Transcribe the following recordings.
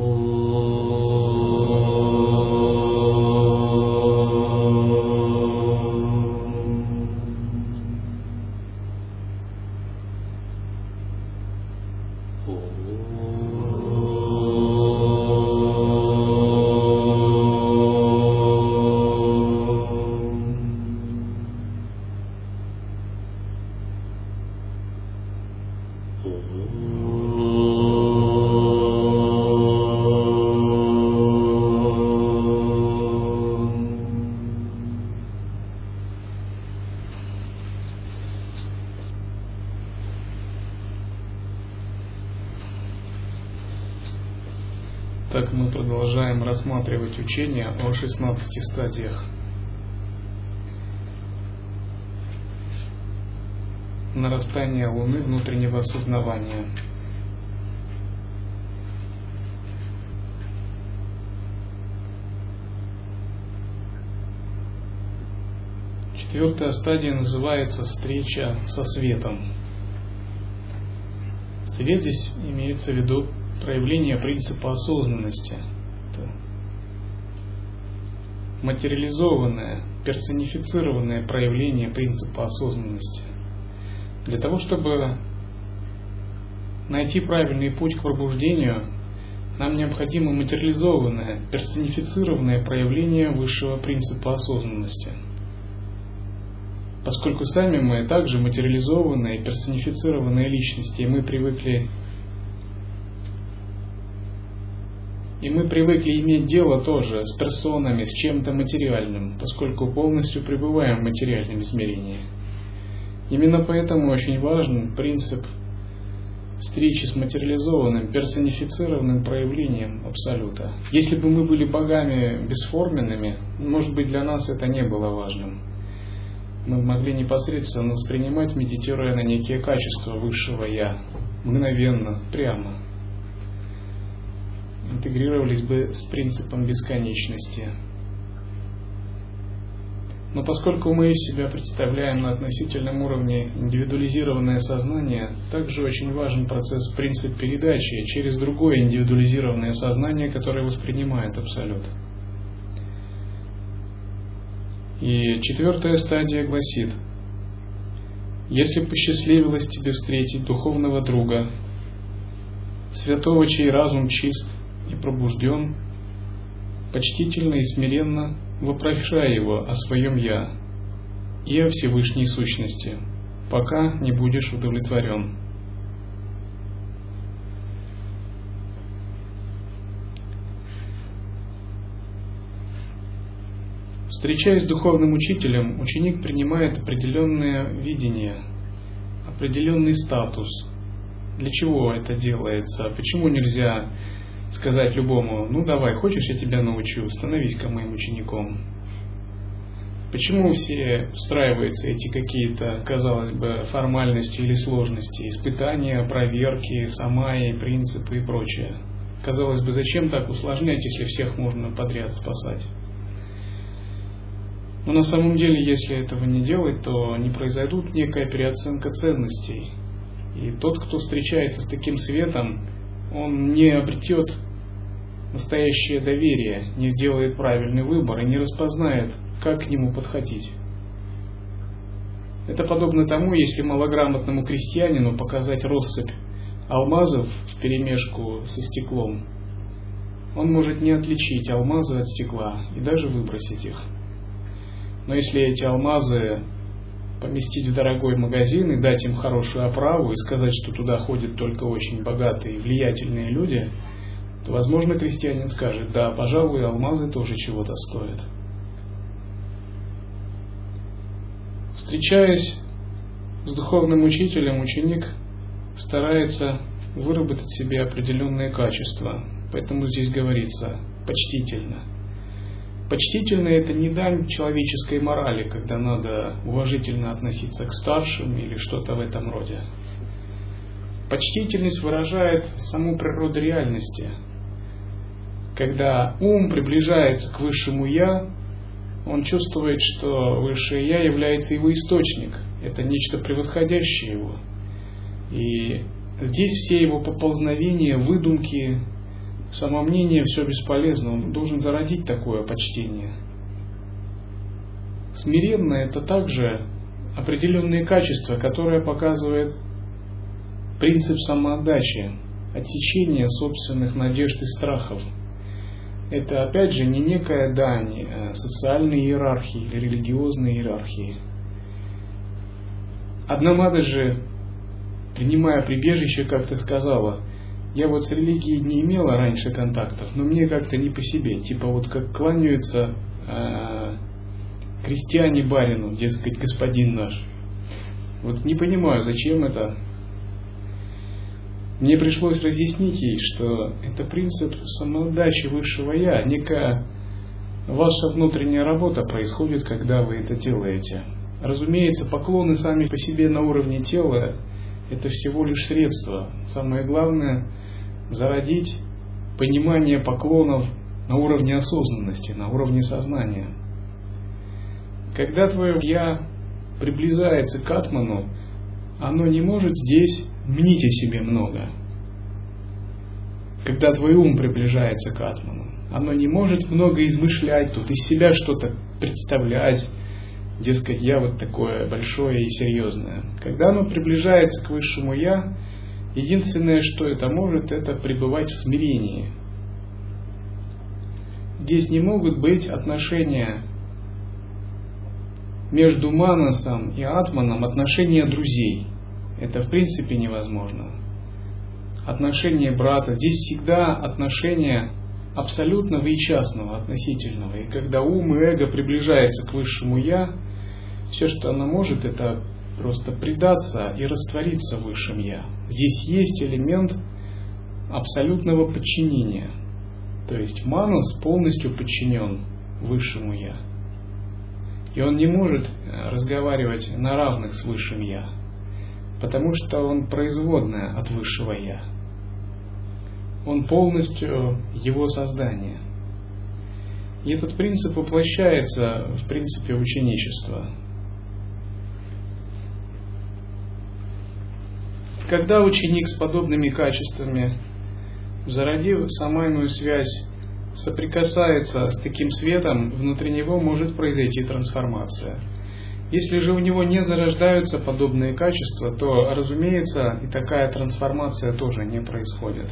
Так рассматривать учение о 16 стадиях. Нарастание Луны внутреннего осознавания. Четвертая стадия называется встреча со светом. Свет здесь имеется в виду проявление принципа осознанности. Это материализованное, персонифицированное проявление принципа осознанности. Для того, чтобы найти правильный путь к пробуждению, нам необходимо материализованное, персонифицированное проявление высшего принципа осознанности. Поскольку сами мы также материализованные, персонифицированные личности, и мы привыкли И мы привыкли иметь дело тоже с персонами, с чем-то материальным, поскольку полностью пребываем в материальном измерении. Именно поэтому очень важен принцип встречи с материализованным, персонифицированным проявлением Абсолюта. Если бы мы были богами бесформенными, может быть для нас это не было важным. Мы могли непосредственно воспринимать, медитируя на некие качества высшего Я, мгновенно, прямо интегрировались бы с принципом бесконечности. Но поскольку мы из себя представляем на относительном уровне индивидуализированное сознание, также очень важен процесс принцип передачи через другое индивидуализированное сознание, которое воспринимает Абсолют. И четвертая стадия гласит, если посчастливилось тебе встретить духовного друга, святого, чей разум чист, и пробужден, почтительно и смиренно вопрошай его о своем «Я» и о Всевышней Сущности, пока не будешь удовлетворен. Встречаясь с духовным учителем, ученик принимает определенное видение, определенный статус. Для чего это делается? Почему нельзя сказать любому, ну давай, хочешь, я тебя научу, становись-ка моим учеником. Почему все устраиваются эти какие-то, казалось бы, формальности или сложности, испытания, проверки, самаи, принципы и прочее? Казалось бы, зачем так усложнять, если всех можно подряд спасать? Но на самом деле, если этого не делать, то не произойдут некая переоценка ценностей. И тот, кто встречается с таким светом, он не обретет настоящее доверие, не сделает правильный выбор и не распознает, как к нему подходить. Это подобно тому, если малограмотному крестьянину показать россыпь алмазов в перемешку со стеклом. Он может не отличить алмазы от стекла и даже выбросить их. Но если эти алмазы поместить в дорогой магазин и дать им хорошую оправу и сказать, что туда ходят только очень богатые и влиятельные люди, то, возможно, крестьянин скажет, да, пожалуй, алмазы тоже чего-то стоят. Встречаясь с духовным учителем, ученик старается выработать себе определенные качества. Поэтому здесь говорится почтительно – Почтительно это не дань человеческой морали, когда надо уважительно относиться к старшим или что-то в этом роде. Почтительность выражает саму природу реальности. Когда ум приближается к высшему Я, он чувствует, что высшее Я является его источник. Это нечто превосходящее его. И здесь все его поползновения, выдумки, самомнение все бесполезно, он должен зародить такое почтение. Смиренно это также определенные качества, которые показывает принцип самоотдачи, отсечение собственных надежд и страхов. Это опять же не некая дань э, социальной иерархии или религиозной иерархии. Одна мада же, принимая прибежище, как ты сказала, я вот с религией не имела раньше контактов, но мне как-то не по себе. Типа вот как кланяются э, крестьяне барину, дескать, господин наш. Вот не понимаю, зачем это. Мне пришлось разъяснить ей, что это принцип самоотдачи высшего Я, некая ваша внутренняя работа происходит, когда вы это делаете. Разумеется, поклоны сами по себе на уровне тела – это всего лишь средство. Самое главное – зародить понимание поклонов на уровне осознанности, на уровне сознания. Когда твое «я» приближается к атману, оно не может здесь мнить о себе много. Когда твой ум приближается к атману, оно не может много измышлять тут, из себя что-то представлять, дескать, я вот такое большое и серьезное. Когда оно приближается к высшему я, единственное, что это может, это пребывать в смирении. Здесь не могут быть отношения между Манасом и Атманом отношения друзей. Это в принципе невозможно. Отношения брата. Здесь всегда отношения абсолютного и частного, относительного. И когда ум и эго приближается к высшему Я, все, что оно может, это просто предаться и раствориться в высшем Я. Здесь есть элемент абсолютного подчинения. То есть Манас полностью подчинен высшему Я. И он не может э, разговаривать на равных с высшим Я, потому что он производная от высшего Я. Он полностью его создание. И этот принцип воплощается в принципе ученичества. Когда ученик с подобными качествами, зародив самайную связь соприкасается с таким светом, внутри него может произойти трансформация. Если же у него не зарождаются подобные качества, то, разумеется, и такая трансформация тоже не происходит.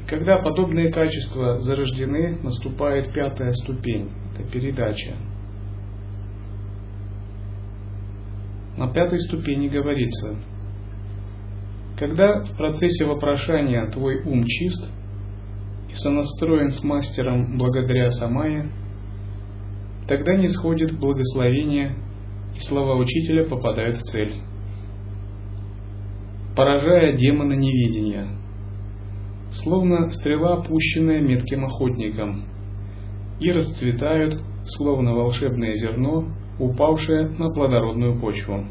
И когда подобные качества зарождены, наступает пятая ступень, это передача. На пятой ступени говорится, когда в процессе вопрошания твой ум чист – сонастроен с мастером благодаря Самае, тогда не сходит благословение, и слова учителя попадают в цель, поражая демона невидения, словно стрела, пущенная метким охотником, и расцветают, словно волшебное зерно, упавшее на плодородную почву.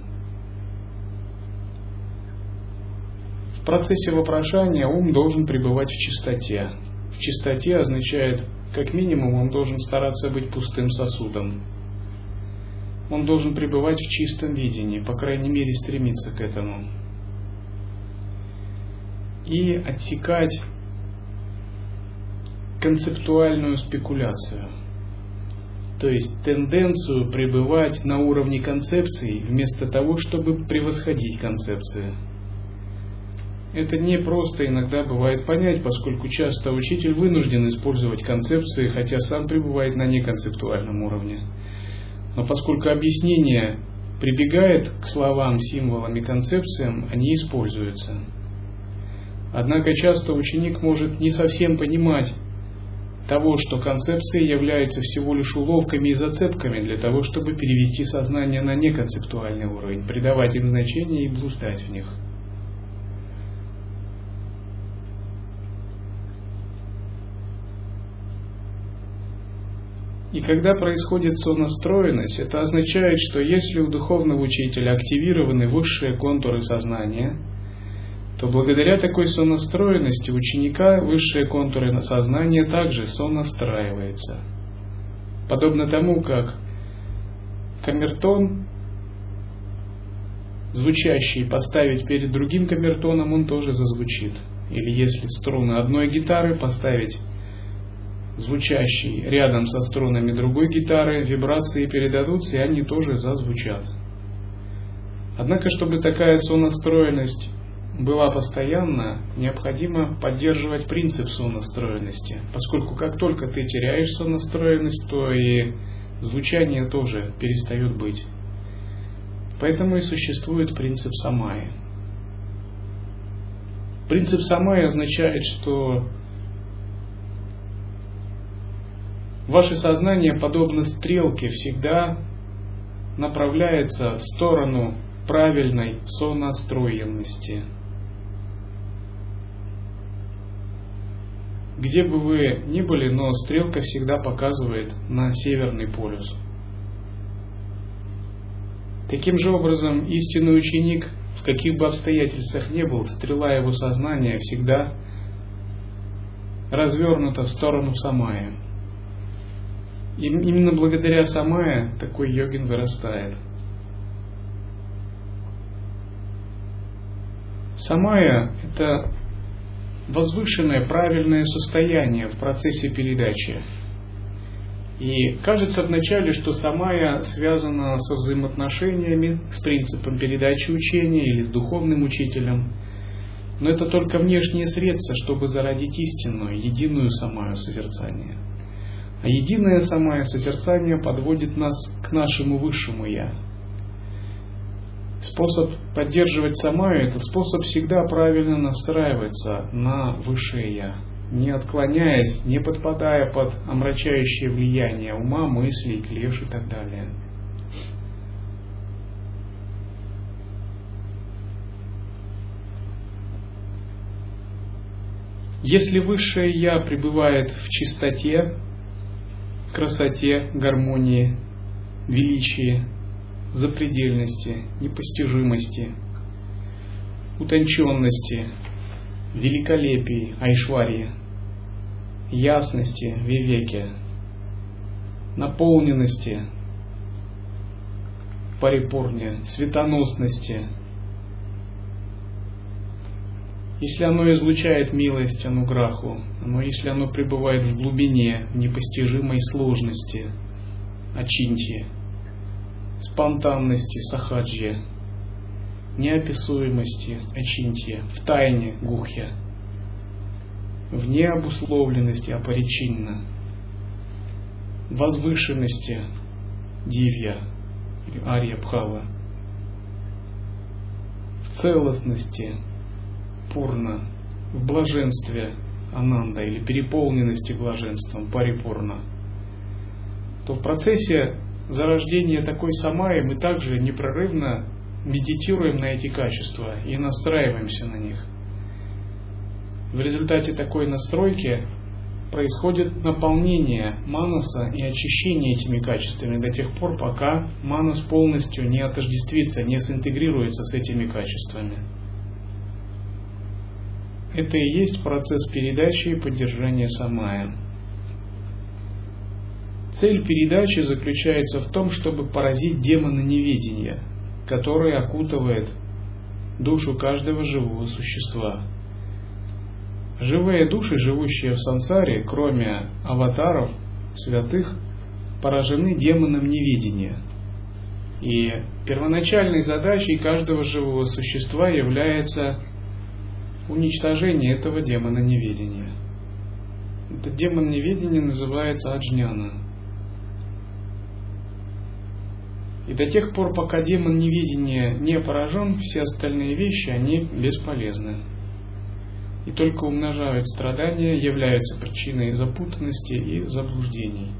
В процессе вопрошания ум должен пребывать в чистоте, в чистоте означает, как минимум, он должен стараться быть пустым сосудом. Он должен пребывать в чистом видении, по крайней мере, стремиться к этому. И отсекать концептуальную спекуляцию, то есть тенденцию пребывать на уровне концепций вместо того, чтобы превосходить концепции это не просто иногда бывает понять, поскольку часто учитель вынужден использовать концепции, хотя сам пребывает на неконцептуальном уровне. Но поскольку объяснение прибегает к словам, символам и концепциям, они используются. Однако часто ученик может не совсем понимать того, что концепции являются всего лишь уловками и зацепками для того, чтобы перевести сознание на неконцептуальный уровень, придавать им значение и блуждать в них – И когда происходит сонастроенность, это означает, что если у духовного учителя активированы высшие контуры сознания, то благодаря такой сонастроенности ученика высшие контуры сознания также сонастраиваются. Подобно тому, как камертон, звучащий, поставить перед другим камертоном, он тоже зазвучит. Или если струны одной гитары, поставить звучащий рядом со струнами другой гитары, вибрации передадутся, и они тоже зазвучат. Однако, чтобы такая сонастроенность была постоянна, необходимо поддерживать принцип сонастроенности, поскольку как только ты теряешь сонастроенность, то и звучание тоже перестает быть. Поэтому и существует принцип самаи. Принцип самаи означает, что ваше сознание, подобно стрелке, всегда направляется в сторону правильной сонастроенности – Где бы вы ни были, но стрелка всегда показывает на Северный полюс. Таким же образом, истинный ученик, в каких бы обстоятельствах ни был, стрела его сознания всегда развернута в сторону Самая. И именно благодаря Самая такой йогин вырастает. Самая – это возвышенное правильное состояние в процессе передачи. И кажется вначале, что самая связана со взаимоотношениями, с принципом передачи учения или с духовным учителем. Но это только внешнее средство, чтобы зародить истинную, единую самую созерцание. А единое самое созерцание подводит нас к нашему высшему Я, Способ поддерживать самаю – это способ всегда правильно настраиваться на высшее Я, не отклоняясь, не подпадая под омрачающее влияние ума, мыслей, клеш и так далее. Если высшее Я пребывает в чистоте, красоте, гармонии, величии, запредельности, непостижимости, утонченности, великолепии, айшварии, ясности, вивеке, наполненности, парипурне, светоносности. Если оно излучает милость ануграху, но если оно пребывает в глубине непостижимой сложности, очинти, спонтанности сахаджья, неописуемости ачинтья, в тайне гухья, в необусловленности апаричинна, возвышенности дивья или арья бхава, в целостности пурна, в блаженстве ананда или переполненности блаженством парипурна, то в процессе зарождения такой самаи мы также непрерывно медитируем на эти качества и настраиваемся на них. В результате такой настройки происходит наполнение манаса и очищение этими качествами до тех пор, пока манас полностью не отождествится, не синтегрируется с этими качествами. Это и есть процесс передачи и поддержания самая. Цель передачи заключается в том, чтобы поразить демона неведения, который окутывает душу каждого живого существа. Живые души, живущие в сансаре, кроме аватаров, святых, поражены демоном неведения. И первоначальной задачей каждого живого существа является уничтожение этого демона неведения. Этот демон неведения называется аджняна. И до тех пор, пока демон невидения не поражен, все остальные вещи, они бесполезны. И только умножают страдания, являются причиной запутанности и заблуждений.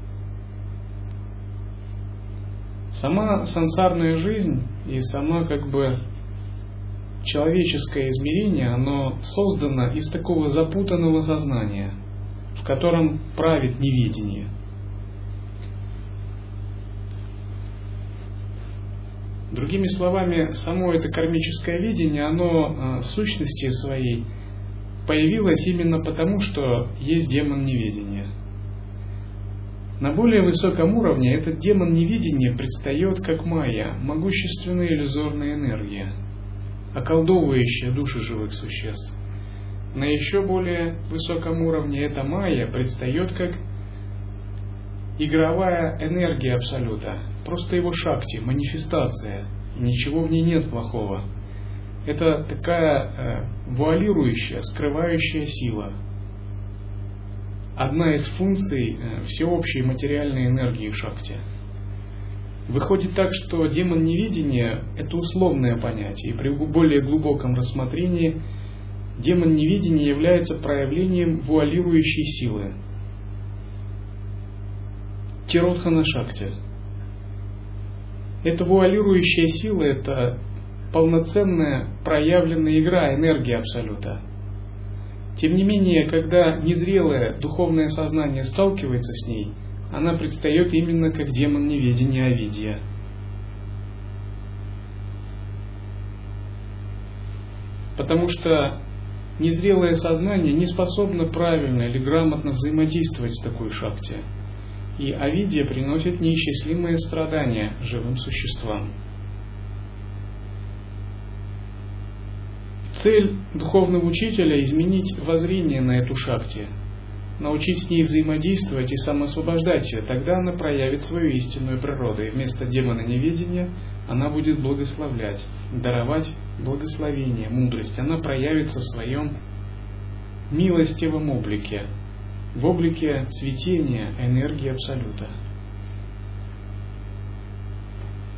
Сама сансарная жизнь и сама как бы человеческое измерение, оно создано из такого запутанного сознания, в котором правит невидение – Другими словами, само это кармическое видение, оно а, в сущности своей появилось именно потому, что есть демон неведения. На более высоком уровне этот демон невидения предстает как майя, могущественная иллюзорная энергия, околдовывающая души живых существ. на еще более высоком уровне эта майя предстает как игровая энергия Абсолюта, просто его шакти, манифестация. ничего в ней нет плохого. Это такая э, вуалирующая, скрывающая сила. Одна из функций э, всеобщей материальной энергии шакти. Выходит так, что демон невидения – это условное понятие, и при более глубоком рассмотрении демон невидения является проявлением вуалирующей силы. Тиротхана Шакти. Эта вуалирующая сила – это полноценная проявленная игра энергии Абсолюта. Тем не менее, когда незрелое духовное сознание сталкивается с ней, она предстает именно как демон неведения Овидия. Потому что незрелое сознание не способно правильно или грамотно взаимодействовать с такой шахте. И Овидия приносит неисчислимые страдания живым существам. Цель духовного учителя – изменить воззрение на эту шахте, научить с ней взаимодействовать и самоосвобождать ее, тогда она проявит свою истинную природу, и вместо демона неведения она будет благословлять, даровать благословение, мудрость. Она проявится в своем милостивом облике, в облике цветения энергии Абсолюта.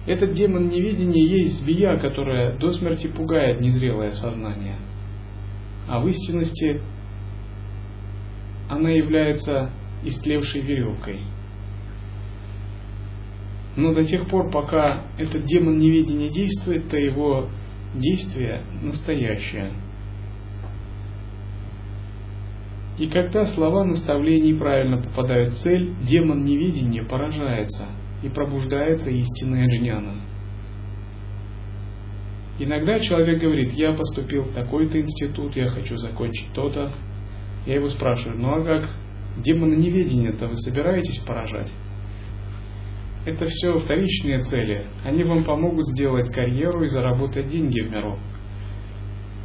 Этот демон невидения есть змея, которая до смерти пугает незрелое сознание. А в истинности она является истлевшей веревкой. Но до тех пор, пока этот демон невидения действует, то его действие настоящее. И когда слова наставлений правильно попадают в цель, демон невидения поражается – и пробуждается истинная джняна. Иногда человек говорит, я поступил в такой-то институт, я хочу закончить то-то. Я его спрашиваю, ну а как демона неведения-то вы собираетесь поражать? Это все вторичные цели. Они вам помогут сделать карьеру и заработать деньги в миру.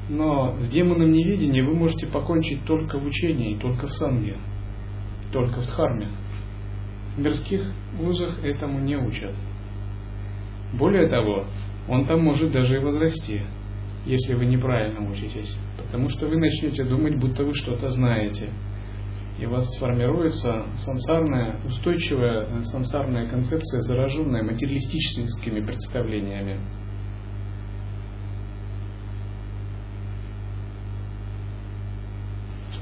Но с демоном невидения вы можете покончить только в учении, только в санге, только в дхарме. В мирских вузах этому не учат. Более того, он там может даже и возрасти, если вы неправильно учитесь, потому что вы начнете думать, будто вы что-то знаете. И у вас сформируется сансарная, устойчивая сансарная концепция, зараженная материалистическими представлениями.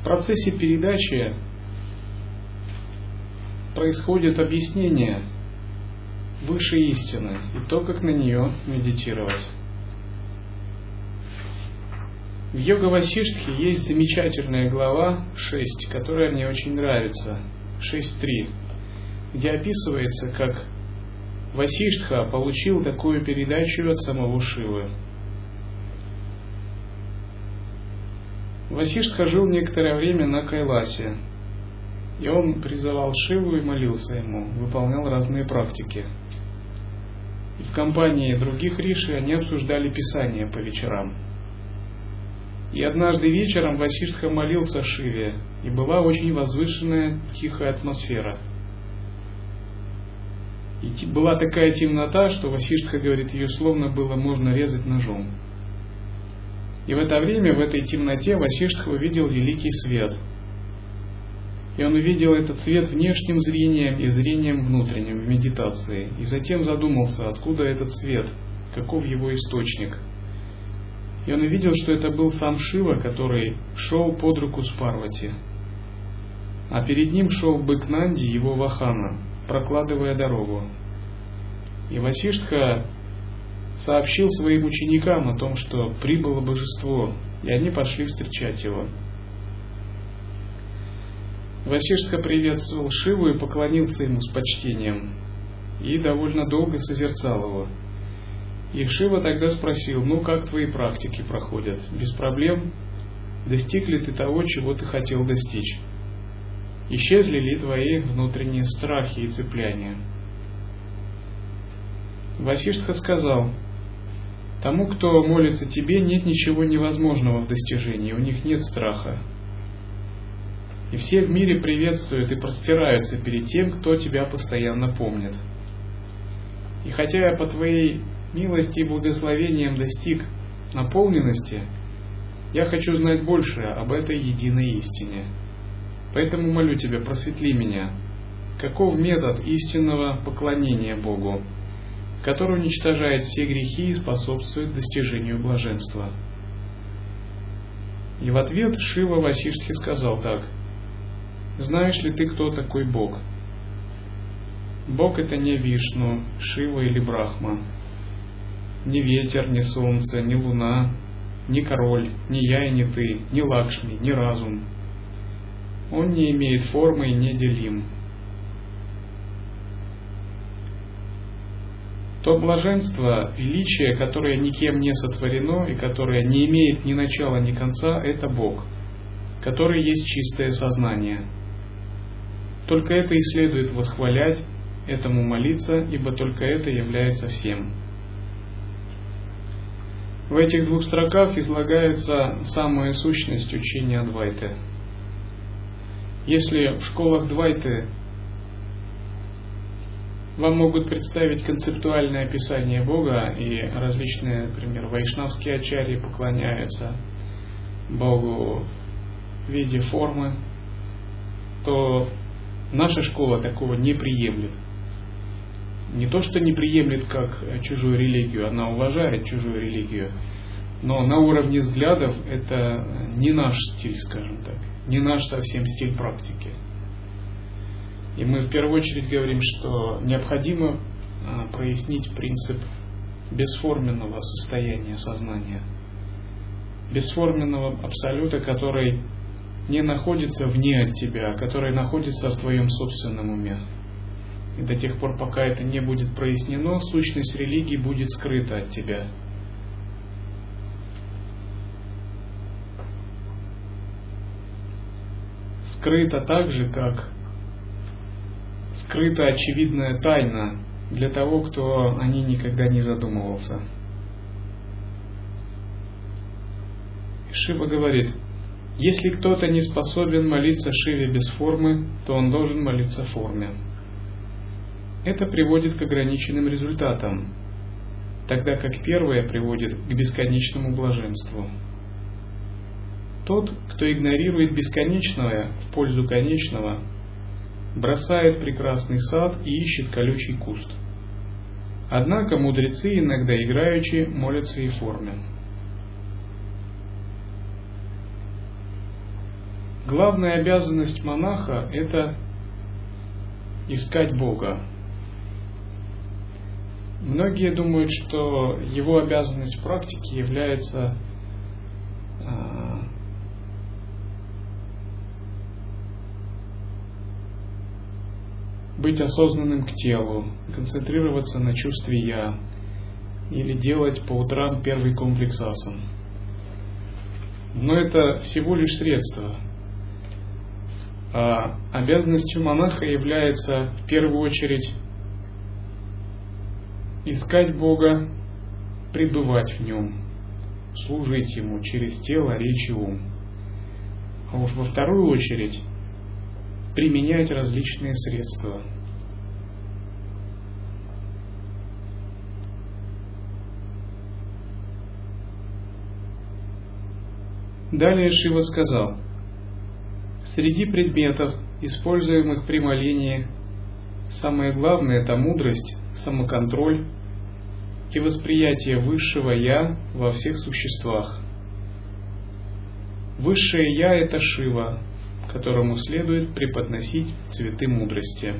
В процессе передачи происходит объяснение высшей истины и то, как на нее медитировать. В йога Васиштхе есть замечательная глава 6, которая мне очень нравится, 6.3, где описывается, как Васиштха получил такую передачу от самого Шивы. Васиштха жил некоторое время на Кайласе, и он призывал Шиву и молился ему, выполнял разные практики. И в компании других риши они обсуждали Писание по вечерам. И однажды вечером Васиштха молился Шиве, и была очень возвышенная, тихая атмосфера. И была такая темнота, что Васиштха говорит, ее словно было можно резать ножом. И в это время, в этой темноте, Васиштха увидел великий свет – и он увидел этот цвет внешним зрением и зрением внутренним в медитации. И затем задумался, откуда этот свет, каков его источник. И он увидел, что это был сам Шива, который шел под руку с Парвати. А перед ним шел бык Нанди, его Вахана, прокладывая дорогу. И Васиштха сообщил своим ученикам о том, что прибыло божество, и они пошли встречать его. Васиштха приветствовал Шиву и поклонился ему с почтением, и довольно долго созерцал его. И Шива тогда спросил, ну как твои практики проходят? Без проблем? Достиг ли ты того, чего ты хотел достичь? Исчезли ли твои внутренние страхи и цепляния? Васиштха сказал, Тому, кто молится тебе, нет ничего невозможного в достижении, у них нет страха. И все в мире приветствуют и простираются перед тем, кто тебя постоянно помнит. И хотя я по твоей милости и благословениям достиг наполненности, я хочу знать больше об этой единой истине. Поэтому молю тебя, просветли меня, каков метод истинного поклонения Богу, который уничтожает все грехи и способствует достижению блаженства. И в ответ Шива Васиштхи сказал так. Знаешь ли ты, кто такой Бог? Бог это не Вишну, Шива или Брахма. Ни ветер, ни солнце, ни луна, ни король, ни я и ни ты, ни Лакшми, ни разум. Он не имеет формы и неделим. То блаженство, величие, которое никем не сотворено и которое не имеет ни начала, ни конца, это Бог, который есть чистое сознание. Только это и следует восхвалять, этому молиться, ибо только это является всем. В этих двух строках излагается самая сущность учения Адвайты. Если в школах Двайты вам могут представить концептуальное описание Бога, и различные, например, вайшнавские ачарьи поклоняются Богу в виде формы, то наша школа такого не приемлет. Не то, что не приемлет как чужую религию, она уважает чужую религию, но на уровне взглядов это не наш стиль, скажем так, не наш совсем стиль практики. И мы в первую очередь говорим, что необходимо а, прояснить принцип бесформенного состояния сознания, бесформенного абсолюта, который не находится вне от тебя, а который находится в твоем собственном уме. И до тех пор, пока это не будет прояснено, сущность религии будет скрыта от тебя. Скрыта так же, как скрыта очевидная тайна для того, кто о ней никогда не задумывался. Шива говорит, если кто-то не способен молиться Шиве без формы, то он должен молиться форме. Это приводит к ограниченным результатам, тогда как первое приводит к бесконечному блаженству. Тот, кто игнорирует бесконечное в пользу конечного, бросает прекрасный сад и ищет колючий куст. Однако мудрецы иногда играючи молятся и форме. Главная обязанность монаха – это искать Бога. Многие думают, что его обязанность в практике является а, быть осознанным к телу, концентрироваться на чувстве «я» или делать по утрам первый комплекс асан. Но это всего лишь средство. А обязанностью монаха является в первую очередь искать Бога, пребывать в Нем, служить Ему через тело, речь и ум. А уж во вторую очередь применять различные средства. Далее Шива сказал, среди предметов, используемых при молении, самое главное – это мудрость, самоконтроль и восприятие высшего «я» во всех существах. Высшее «я» – это Шива, которому следует преподносить цветы мудрости.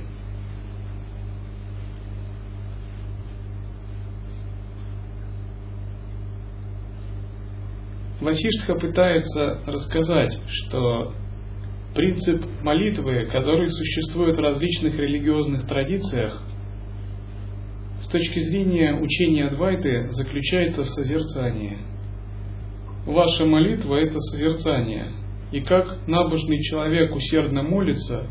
Васиштха пытается рассказать, что принцип молитвы, который существует в различных религиозных традициях, с точки зрения учения Адвайты заключается в созерцании. Ваша молитва – это созерцание – и как набожный человек усердно молится,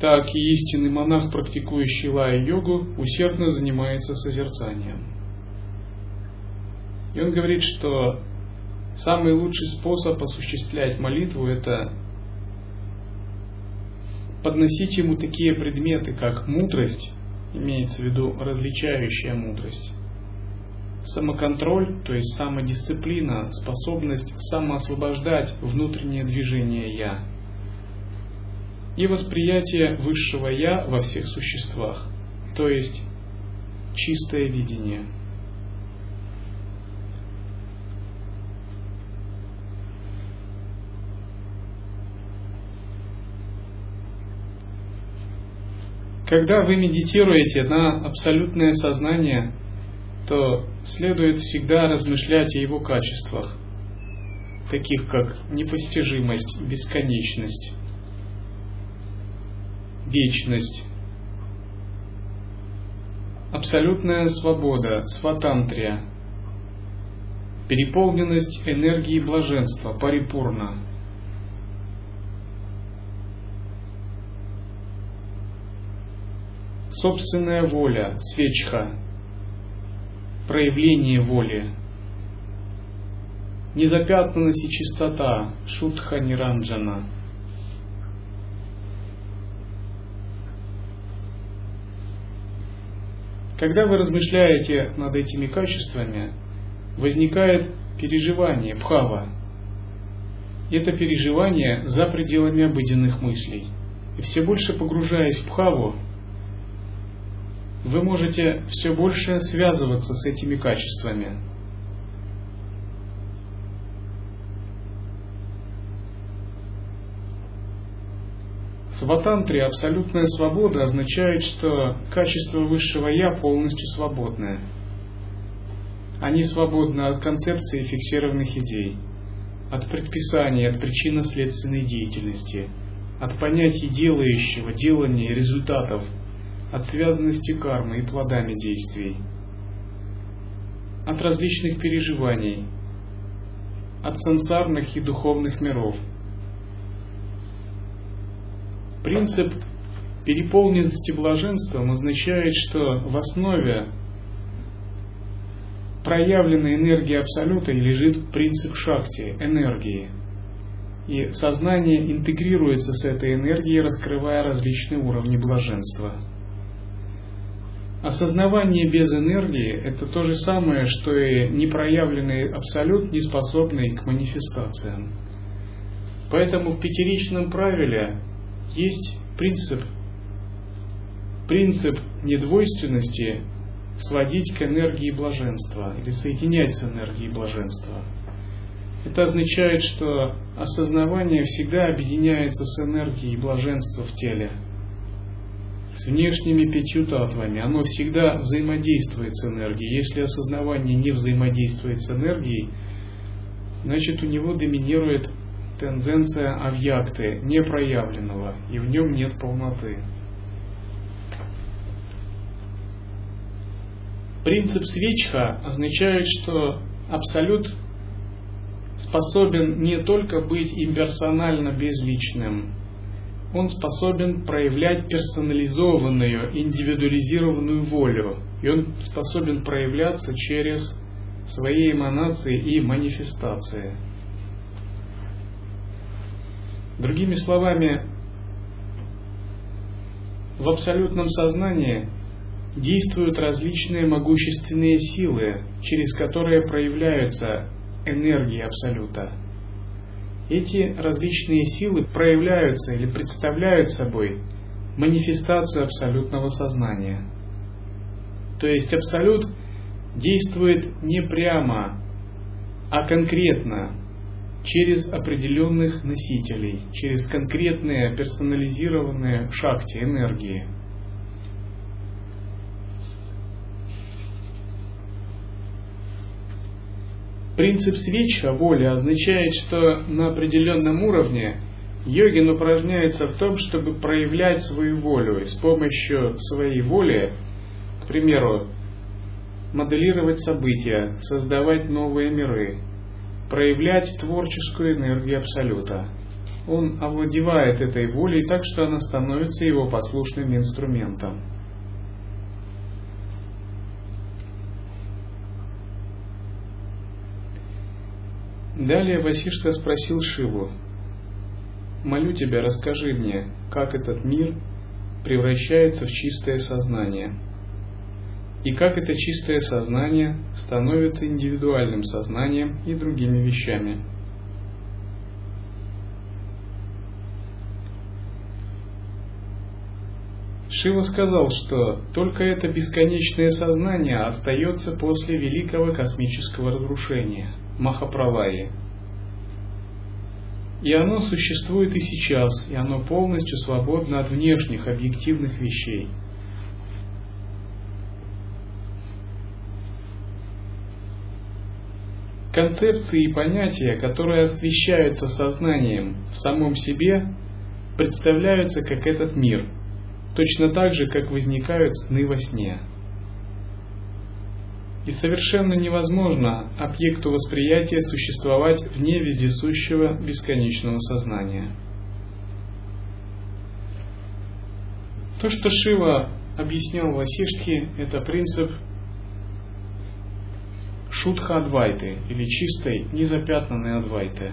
так и истинный монах, практикующий лая-йогу, усердно занимается созерцанием. И он говорит, что самый лучший способ осуществлять молитву – это подносить ему такие предметы, как мудрость, имеется в виду различающая мудрость, самоконтроль, то есть самодисциплина, способность самоосвобождать внутреннее движение «я», и восприятие высшего «я» во всех существах, то есть чистое видение – Когда вы медитируете на абсолютное сознание, то следует всегда размышлять о его качествах, таких как непостижимость, бесконечность, вечность, абсолютная свобода, сватантрия, переполненность энергии блаженства, парипурна – собственная воля, свечха, проявление воли, незапятнанность и чистота, шутха ниранджана. Когда вы размышляете над этими качествами, возникает переживание, бхава. Это переживание за пределами обыденных мыслей. И все больше погружаясь в бхаву, вы можете все больше связываться с этими качествами. Сватантри, абсолютная свобода, означает, что качество высшего Я полностью свободное. Они свободны от концепции фиксированных идей, от предписаний, от причинно-следственной деятельности, от понятий делающего, делания и результатов – от связанности кармы и плодами действий, от различных переживаний, от сансарных и духовных миров. Принцип переполненности блаженством означает, что в основе проявленной энергии Абсолюта лежит принцип шакти, энергии. И сознание интегрируется с этой энергией, раскрывая различные уровни блаженства. Осознавание без энергии – это то же самое, что и непроявленный абсолют, не способный к манифестациям. Поэтому в пятеричном правиле есть принцип, принцип недвойственности сводить к энергии блаженства или соединять с энергией блаженства. Это означает, что осознавание всегда объединяется с энергией блаженства в теле – с внешними пятью татвами, оно всегда взаимодействует с энергией. Если осознавание не взаимодействует с энергией, значит у него доминирует тенденция авьякты, непроявленного, и в нем нет полноты. Принцип свечха означает, что Абсолют способен не только быть имперсонально безличным, он способен проявлять персонализованную, индивидуализированную волю. И он способен проявляться через свои эманации и манифестации. Другими словами, в абсолютном сознании действуют различные могущественные силы, через которые проявляются энергии Абсолюта – эти различные силы проявляются или представляют собой манифестацию абсолютного сознания. То есть абсолют действует не прямо, а конкретно, через определенных носителей, через конкретные персонализированные шахти энергии – Принцип свечха воли означает, что на определенном уровне йогин упражняется в том, чтобы проявлять свою волю и с помощью своей воли, к примеру, моделировать события, создавать новые миры, проявлять творческую энергию Абсолюта. Он овладевает этой волей так, что она становится его послушным инструментом. Далее Васиштха спросил Шиву, «Молю тебя, расскажи мне, как этот мир превращается в чистое сознание, и как это чистое сознание становится индивидуальным сознанием и другими вещами». Шива сказал, что только это бесконечное сознание остается после великого космического разрушения – Махапралаи. И оно существует и сейчас, и оно полностью свободно от внешних объективных вещей. Концепции и понятия, которые освещаются сознанием в самом себе, представляются как этот мир, точно так же, как возникают сны во сне – и совершенно невозможно объекту восприятия существовать вне вездесущего бесконечного сознания. То, что Шива объяснял Васиштхе, это принцип шутха адвайты или чистой, незапятнанной адвайты.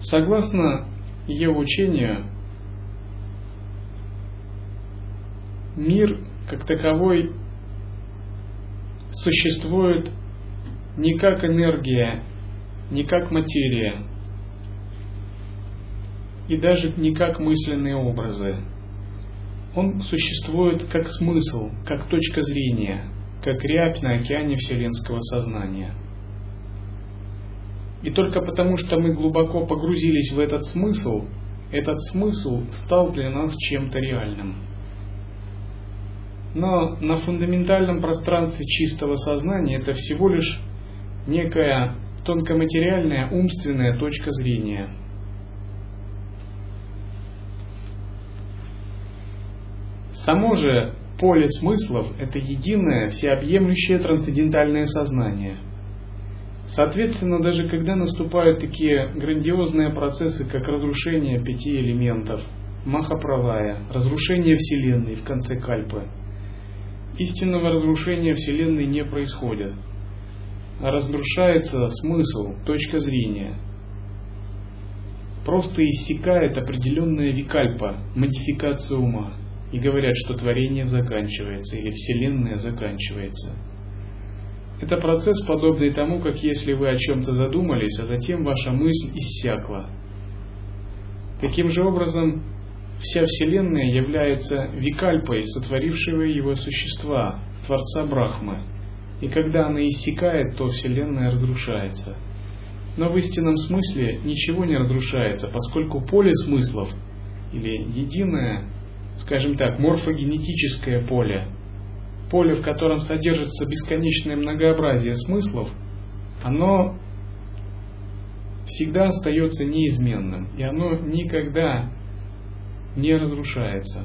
Согласно его учению, мир как таковой существует не как энергия, не как материя, и даже не как мысленные образы. Он существует как смысл, как точка зрения, как рябь на океане вселенского сознания. И только потому, что мы глубоко погрузились в этот смысл, этот смысл стал для нас чем-то реальным – но на фундаментальном пространстве чистого сознания это всего лишь некая тонкоматериальная умственная точка зрения. Само же поле смыслов – это единое, всеобъемлющее трансцендентальное сознание. Соответственно, даже когда наступают такие грандиозные процессы, как разрушение пяти элементов, Махапралая, разрушение Вселенной в конце Кальпы – истинного разрушения Вселенной не происходит, а разрушается смысл, точка зрения. Просто иссякает определенная викальпа, модификация ума, и говорят, что творение заканчивается или Вселенная заканчивается. Это процесс, подобный тому, как если вы о чем-то задумались, а затем ваша мысль иссякла. Таким же образом, Вся Вселенная является викальпой сотворившего его существа, Творца Брахмы. И когда она иссякает, то Вселенная разрушается. Но в истинном смысле ничего не разрушается, поскольку поле смыслов, или единое, скажем так, морфогенетическое поле, поле, в котором содержится бесконечное многообразие смыслов, оно всегда остается неизменным, и оно никогда не разрушается.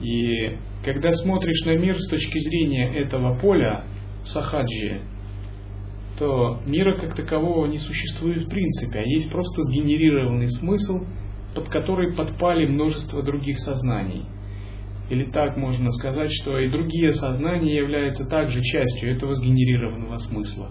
И когда смотришь на мир с точки зрения этого поля, сахаджи, то мира как такового не существует в принципе, а есть просто сгенерированный смысл, под который подпали множество других сознаний. Или так можно сказать, что и другие сознания являются также частью этого сгенерированного смысла.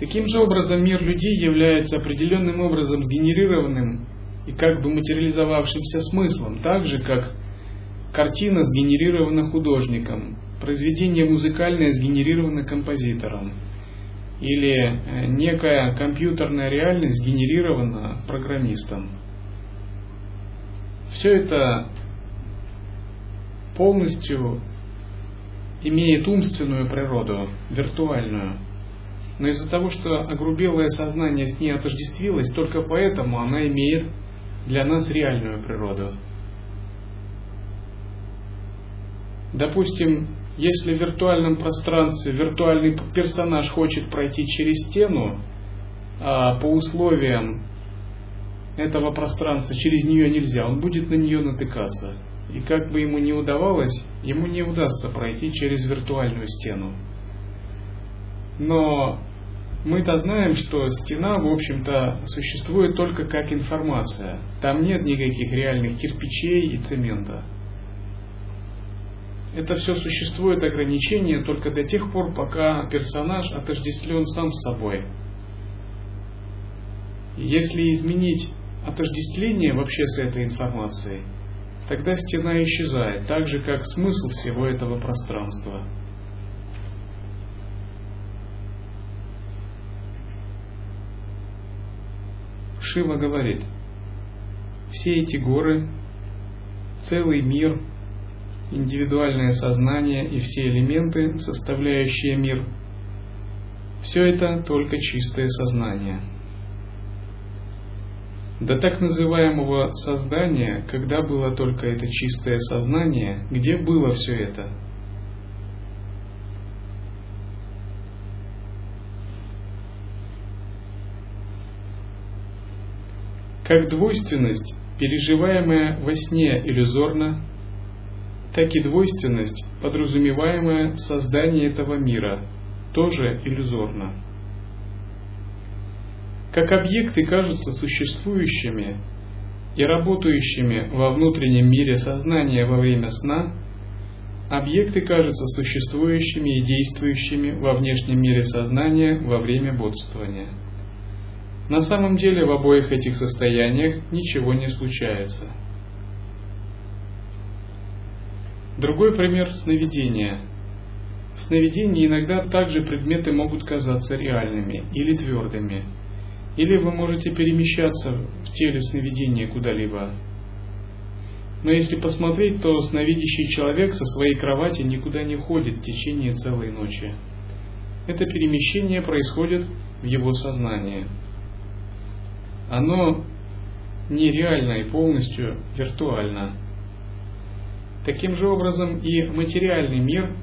Таким же образом мир людей является определенным образом сгенерированным и как бы материализовавшимся смыслом, так же как картина сгенерирована художником, произведение музыкальное сгенерировано композитором, или э, некая компьютерная реальность сгенерирована программистом. Все это полностью имеет умственную природу, виртуальную. Но из-за того, что огрубелое сознание с ней отождествилось, только поэтому она имеет для нас реальную природу. Допустим, если в виртуальном пространстве виртуальный персонаж хочет пройти через стену, а по условиям этого пространства через нее нельзя, он будет на нее натыкаться. И как бы ему не удавалось, ему не удастся пройти через виртуальную стену. Но мы-то знаем, что стена, в общем-то, существует только как информация. Там нет никаких реальных кирпичей и цемента. это все существует ограничение только до тех пор, пока персонаж отождествлен сам с собой. Если изменить отождествление вообще с этой информацией, тогда стена исчезает, так же как смысл всего этого пространства. Шива говорит, все эти горы, целый мир, индивидуальное сознание и все элементы, составляющие мир, все это только чистое сознание – до так называемого создания, когда было только это чистое сознание, где было все это? Как двойственность, переживаемая во сне иллюзорно, так и двойственность, подразумеваемая в создании этого мира, тоже иллюзорна как объекты кажутся существующими и работающими во внутреннем мире сознания во время сна, объекты кажутся существующими и действующими во внешнем мире сознания во время бодрствования. На самом деле в обоих этих состояниях ничего не случается. Другой пример – сновидения. В сновидении иногда также предметы могут казаться реальными или твердыми – или вы можете перемещаться в теле сновидения куда-либо. Но если посмотреть, то сновидящий человек со своей кровати никуда не ходит в течение целой ночи. Это перемещение происходит в его сознании. Оно нереально и полностью виртуально. Таким же образом и материальный мир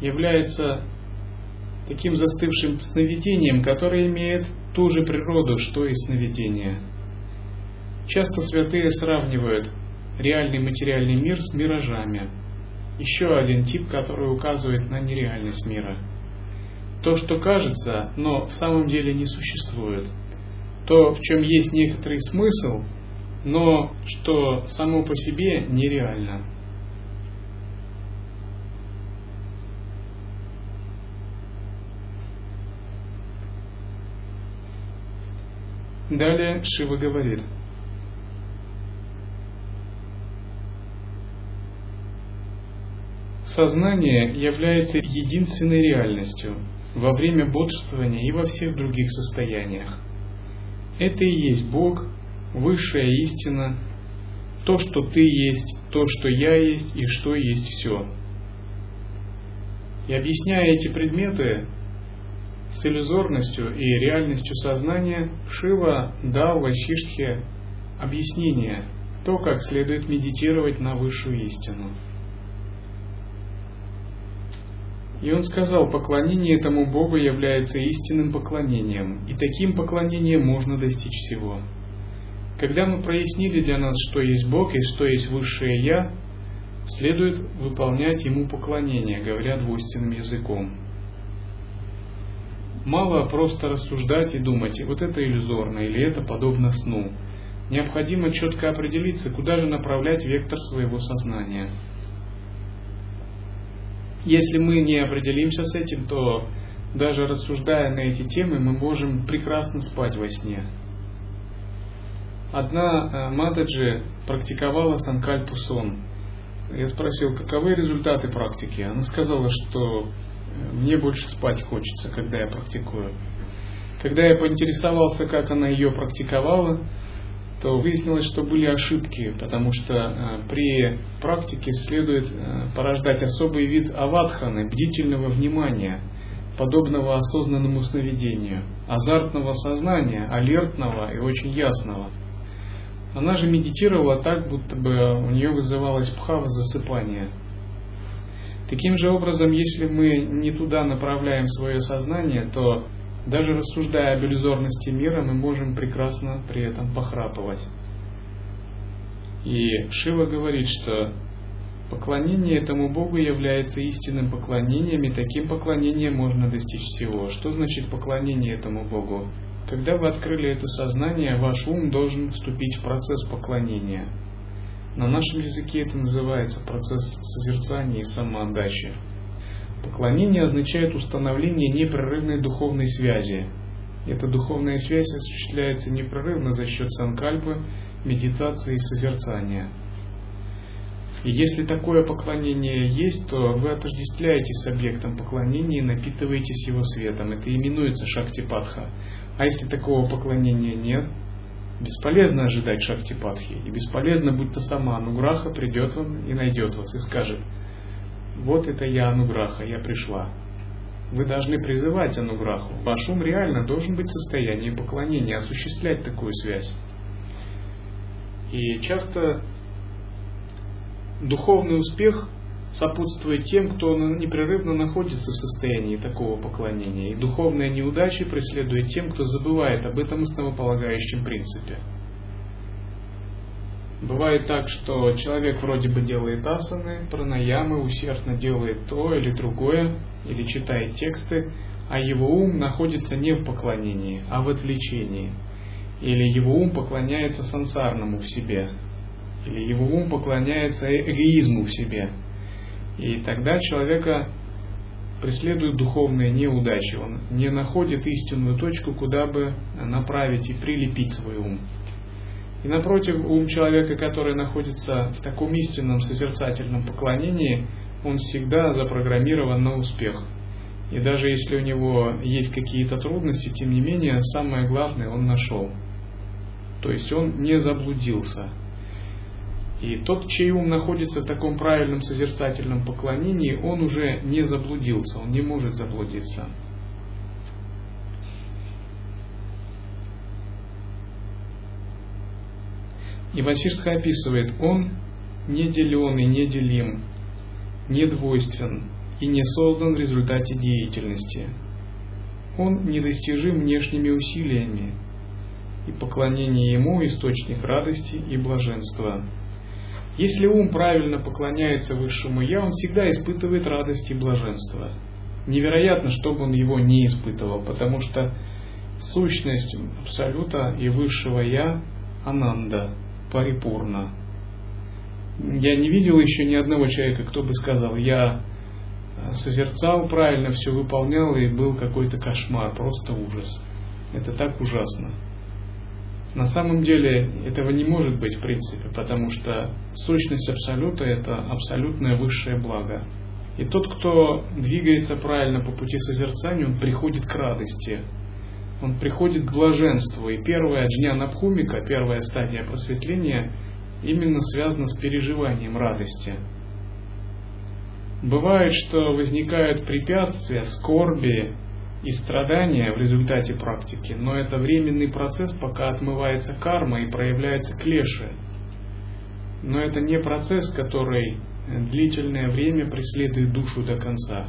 является таким застывшим сновидением, которое имеет ту же природу, что и сновидение. Часто святые сравнивают реальный материальный мир с миражами. Еще один тип, который указывает на нереальность мира. То, что кажется, но в самом деле не существует. То, в чем есть некоторый смысл, но что само по себе нереально. Далее Шива говорит. Сознание является единственной реальностью во время бодрствования и во всех других состояниях. Это и есть Бог, высшая истина, то, что ты есть, то, что я есть и что есть все. И объясняя эти предметы, с иллюзорностью и реальностью сознания Шива дал Васиштхе объяснение, то, как следует медитировать на высшую истину. И он сказал, поклонение этому Богу является истинным поклонением, и таким поклонением можно достичь всего. Когда мы прояснили для нас, что есть Бог и что есть Высшее Я, следует выполнять Ему поклонение, говоря двойственным языком. Мало просто рассуждать и думать, вот это иллюзорно или это подобно сну. Необходимо четко определиться, куда же направлять вектор своего сознания. Если мы не определимся с этим, то даже рассуждая на эти темы, мы можем прекрасно спать во сне. Одна э, Матаджи практиковала санкальпу сон. Я спросил, каковы результаты практики. Она сказала, что мне больше спать хочется, когда я практикую. Когда я поинтересовался, как она ее практиковала, то выяснилось, что были ошибки, потому что э, при практике следует э, порождать особый вид аватханы, бдительного внимания, подобного осознанному сновидению, азартного сознания, алертного и очень ясного. Она же медитировала так, будто бы у нее вызывалось пхава засыпания – Таким же образом, если мы не туда направляем свое сознание, то даже рассуждая об иллюзорности мира, мы можем прекрасно при этом похрапывать. И Шива говорит, что поклонение этому Богу является истинным поклонением, и таким поклонением можно достичь всего. Что значит поклонение этому Богу? Когда вы открыли это сознание, ваш ум должен вступить в процесс поклонения – На нашем языке это называется процесс созерцания и самоотдачи. Поклонение означает установление непрерывной духовной связи. Эта духовная связь осуществляется непрерывно за счет санкальпы, медитации и созерцания. И если такое поклонение есть, то вы отождествляетесь с объектом поклонения и напитываетесь его светом. Это именуется шактипатха. А если такого поклонения нет, бесполезно ожидать шактипатхи. И бесполезно, будь то сама Ануграха придет вам и найдет вас и скажет, вот это я Ануграха, я пришла. Вы должны призывать Ануграху. Ваш ум реально должен быть в состоянии поклонения, осуществлять такую связь. И часто духовный успех сопутствует тем, кто непрерывно находится в состоянии такого поклонения. И духовная неудача преследует тем, кто забывает об этом основополагающем принципе. Бывает так, что человек вроде бы делает асаны, пранаямы, усердно делает то или другое, или читает тексты, а его ум находится не в поклонении, а в отвлечении. Или его ум поклоняется сансарному в себе, или его ум поклоняется эгоизму в себе. И тогда человека преследуют духовные неудачи. Он не находит истинную точку, куда бы направить и прилепить свой ум. И напротив, ум человека, который находится в таком истинном созерцательном поклонении, он всегда запрограммирован на успех. И даже если у него есть какие-то трудности, тем не менее, самое главное он нашел. То есть он не заблудился. И тот, чей ум находится в таком правильном созерцательном поклонении, он уже не заблудился, он не может заблудиться. И Васиштха описывает, он не делен и не двойствен и не создан в результате деятельности. Он недостижим внешними усилиями, и поклонение ему – источник радости и блаженства. Если ум правильно поклоняется высшему Я, он всегда испытывает радость и блаженство. Невероятно, чтобы он его не испытывал, потому что сущность Абсолюта и Высшего Я – Ананда – парипурна. Я не видел еще ни одного человека, кто бы сказал, я э, созерцал правильно, все выполнял, и был какой-то кошмар, просто ужас. Это так ужасно. На самом деле этого не может быть в принципе, потому что сущность Абсолюта – это абсолютное высшее благо. И тот, кто двигается правильно по пути созерцания, он приходит к радости, он приходит к блаженству. И первая джняна Пхумика, первая стадия просветления, именно связана с переживанием радости. Бывает, что возникают препятствия, скорби и страдания в результате практики, но это временный процесс, пока отмывается карма и проявляется клеши. Но это не процесс, который длительное время преследует душу до конца.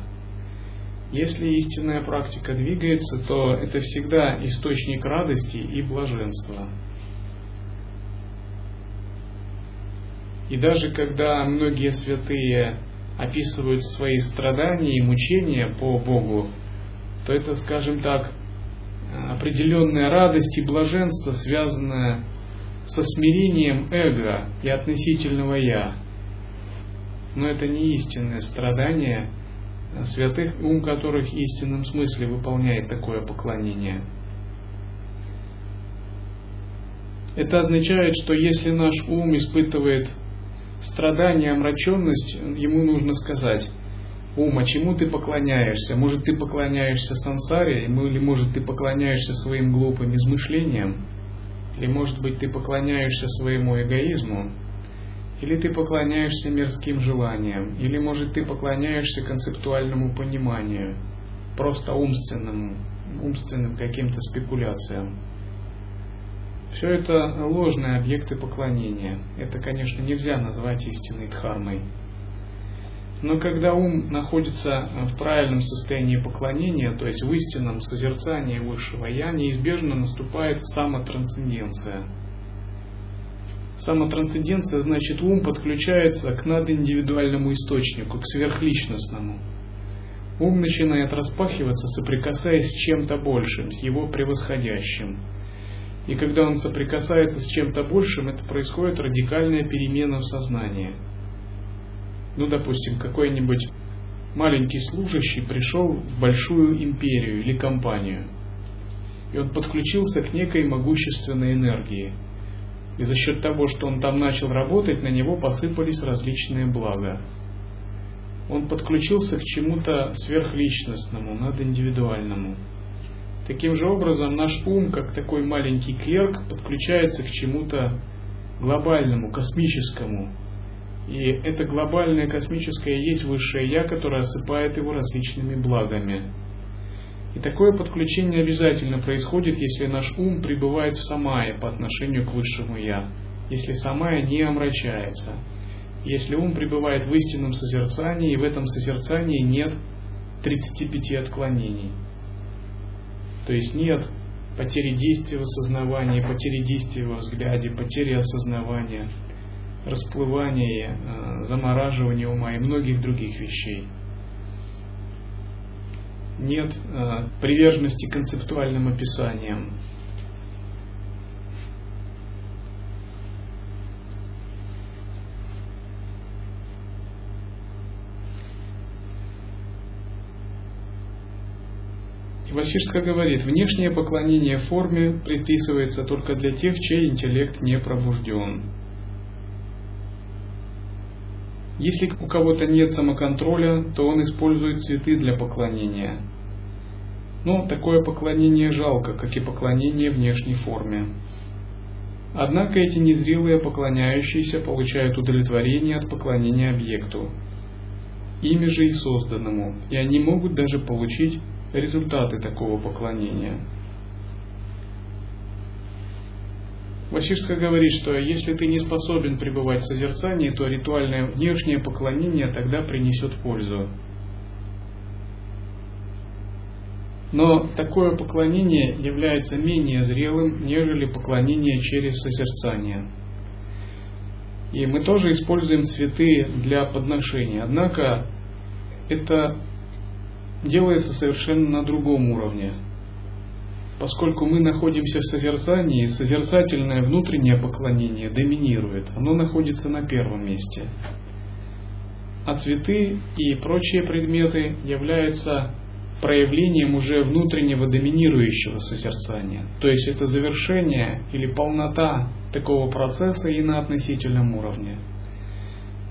Если истинная практика двигается, то это всегда источник радости и блаженства. И даже когда многие святые описывают свои страдания и мучения по Богу, то это, скажем так, определенная радость и блаженство, связанное со смирением эго и относительного я. Но это не истинное страдание, святых, ум которых в истинном смысле выполняет такое поклонение. Это означает, что если наш ум испытывает страдание, омраченность, ему нужно сказать, ум, а чему ты поклоняешься? Может, ты поклоняешься сансаре, или может, ты поклоняешься своим глупым измышлениям? Или, может быть, ты поклоняешься своему эгоизму? Или ты поклоняешься мирским желаниям, или, может, ты поклоняешься концептуальному пониманию, просто умственному, умственным каким-то спекуляциям. Все это ложные объекты поклонения. Это, конечно, нельзя назвать истинной дхармой. Но когда ум находится в правильном состоянии поклонения, то есть в истинном созерцании высшего Я, неизбежно наступает самотрансценденция – Самотрансценденция значит ум подключается к надиндивидуальному источнику, к сверхличностному. Ум начинает распахиваться, соприкасаясь с чем-то большим, с его превосходящим. И когда он соприкасается с чем-то большим, это происходит радикальная перемена в сознании. Ну, допустим, какой-нибудь маленький служащий пришел в большую империю или компанию, и он подключился к некой могущественной энергии. И за счет того, что он там начал работать, на него посыпались различные блага. Он подключился к чему-то сверхличностному, надиндивидуальному. Таким же образом, наш ум, как такой маленький клерк, подключается к чему-то глобальному, космическому. И это глобальное космическое есть высшее Я, которое осыпает его различными благами. И такое подключение обязательно происходит, если наш ум пребывает в самае по отношению к высшему Я, если самая не омрачается, если ум пребывает в истинном созерцании, и в этом созерцании нет 35 отклонений. То есть нет потери действия в осознавании, потери действия во взгляде, потери осознавания, расплывания, э, замораживания ума и многих других вещей. Нет э, приверженности концептуальным описаниям, И Васишска говорит, внешнее поклонение форме предписывается только для тех, чей интеллект не пробужден. Если у кого-то нет самоконтроля, то он использует цветы для поклонения. Но такое поклонение жалко, как и поклонение внешней форме. Однако эти незрелые поклоняющиеся получают удовлетворение от поклонения объекту, ими же и созданному, и они могут даже получить результаты такого поклонения. Васишка говорит, что если ты не способен пребывать в созерцании, то ритуальное внешнее поклонение тогда принесет пользу. Но такое поклонение является менее зрелым, нежели поклонение через созерцание. И мы тоже используем цветы для подношения. Однако это делается совершенно на другом уровне. Поскольку мы находимся в созерцании, созерцательное внутреннее поклонение доминирует, оно находится на первом месте. А цветы и прочие предметы являются проявлением уже внутреннего доминирующего созерцания. То есть это завершение или полнота такого процесса и на относительном уровне.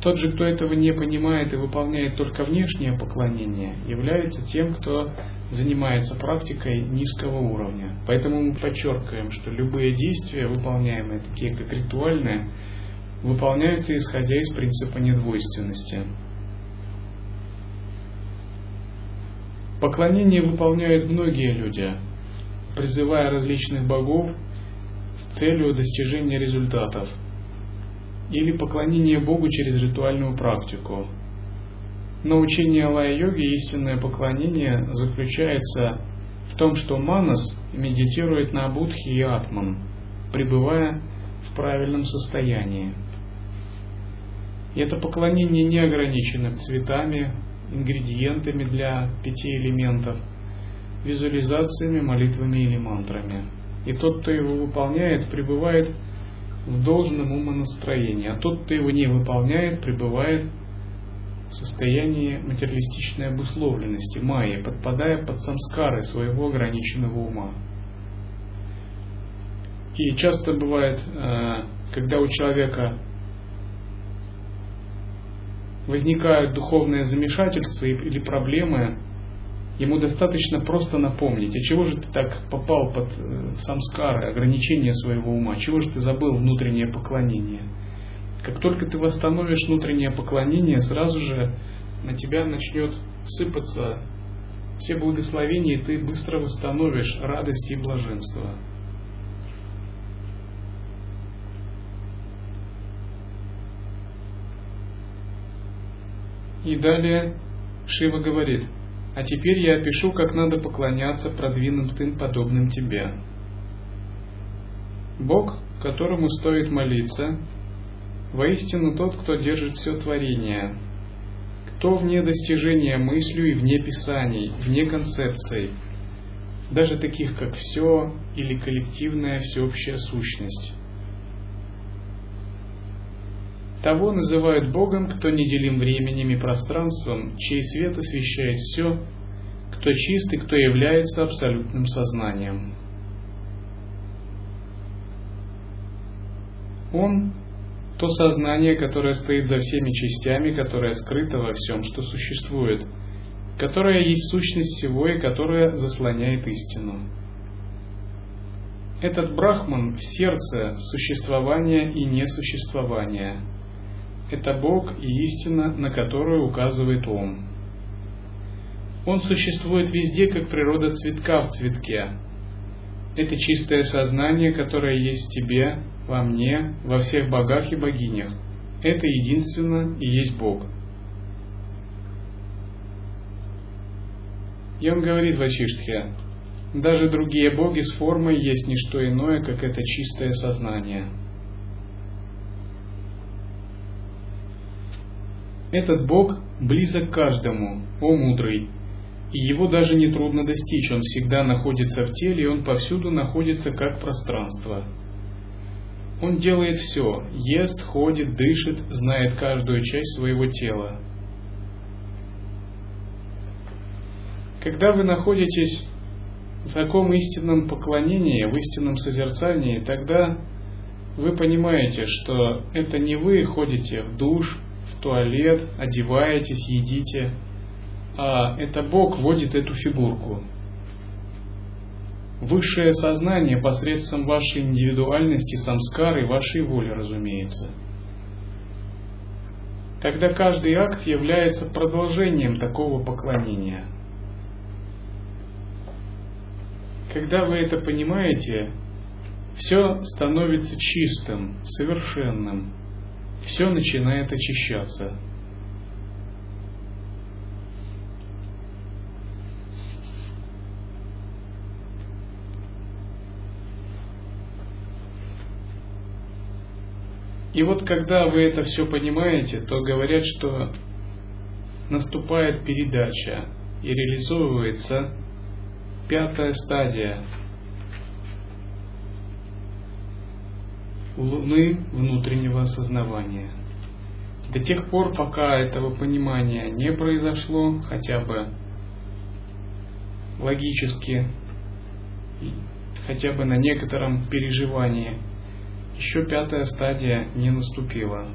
Тот же, кто этого не понимает и выполняет только внешнее поклонение, является тем, кто занимается практикой низкого уровня. Поэтому мы подчеркиваем, что любые действия, выполняемые, такие как ритуальные, выполняются исходя из принципа недвойственности. Поклонение выполняют многие люди, призывая различных богов с целью достижения результатов – или поклонение Богу через ритуальную практику. Но учение Алая-йоги, истинное поклонение, заключается в том, что Манас медитирует на Будхи и Атман, пребывая в правильном состоянии. И это поклонение не ограничено цветами, ингредиентами для пяти элементов, визуализациями, молитвами или мантрами. И тот, кто его выполняет, пребывает в должном умонастроении, а тот, кто его не выполняет, пребывает в состоянии материалистичной обусловленности, майя, подпадая под самскары своего ограниченного ума. И часто бывает, э, когда у человека возникают духовные замешательства или проблемы, Ему достаточно просто напомнить, а чего же ты так попал под э, самскары, ограничения своего ума, чего же ты забыл внутреннее поклонение. Как только ты восстановишь внутреннее поклонение, сразу же на тебя начнет сыпаться все благословения, и ты быстро восстановишь радость и блаженство. И далее Шива говорит – а теперь я опишу, как надо поклоняться продвинутым, подобным тебе. Бог, которому стоит молиться, воистину тот, кто держит все творение, кто вне достижения мыслью и вне писаний, вне концепций, даже таких как все или коллективная всеобщая сущность. Того называют Богом, кто неделим временем и пространством, чей свет освещает все, кто чист и кто является абсолютным сознанием. Он – то сознание, которое стоит за всеми частями, которое скрыто во всем, что существует, которое есть сущность всего и которое заслоняет истину. Этот брахман в сердце существования и несуществования – это Бог и истина, на которую указывает Ом. Он существует везде, как природа цветка в цветке. Это чистое сознание, которое есть в тебе, во мне, во всех богах и богинях. Это единственно и есть Бог. И он говорит Васиштхе, даже другие боги с формой есть не что иное, как это чистое сознание – Этот Бог близок каждому, о мудрый, и его даже не трудно достичь, он всегда находится в теле, и он повсюду находится как пространство. Он делает все, ест, ходит, дышит, знает каждую часть своего тела. Когда вы находитесь в таком истинном поклонении, в истинном созерцании, тогда вы понимаете, что это не вы ходите в душ, туалет, одеваетесь, едите, а это Бог вводит эту фигурку. Высшее сознание посредством вашей индивидуальности, самскары, вашей воли, разумеется. Тогда каждый акт является продолжением такого поклонения. Когда вы это понимаете, все становится чистым, совершенным, все начинает очищаться. И вот когда вы это все понимаете, то говорят, что наступает передача и реализовывается пятая стадия луны внутреннего осознавания. До тех пор, пока этого понимания не произошло, хотя бы логически, хотя бы на некотором переживании, еще пятая стадия не наступила.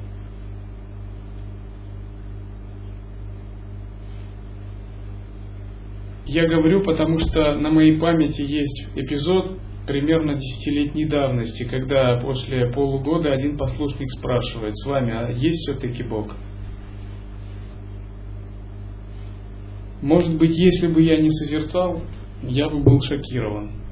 Я говорю, потому что на моей памяти есть эпизод, примерно десятилетней давности, когда после полугода один послушник спрашивает с вами, а есть все-таки Бог? Может быть, если бы я не созерцал, я бы был шокирован.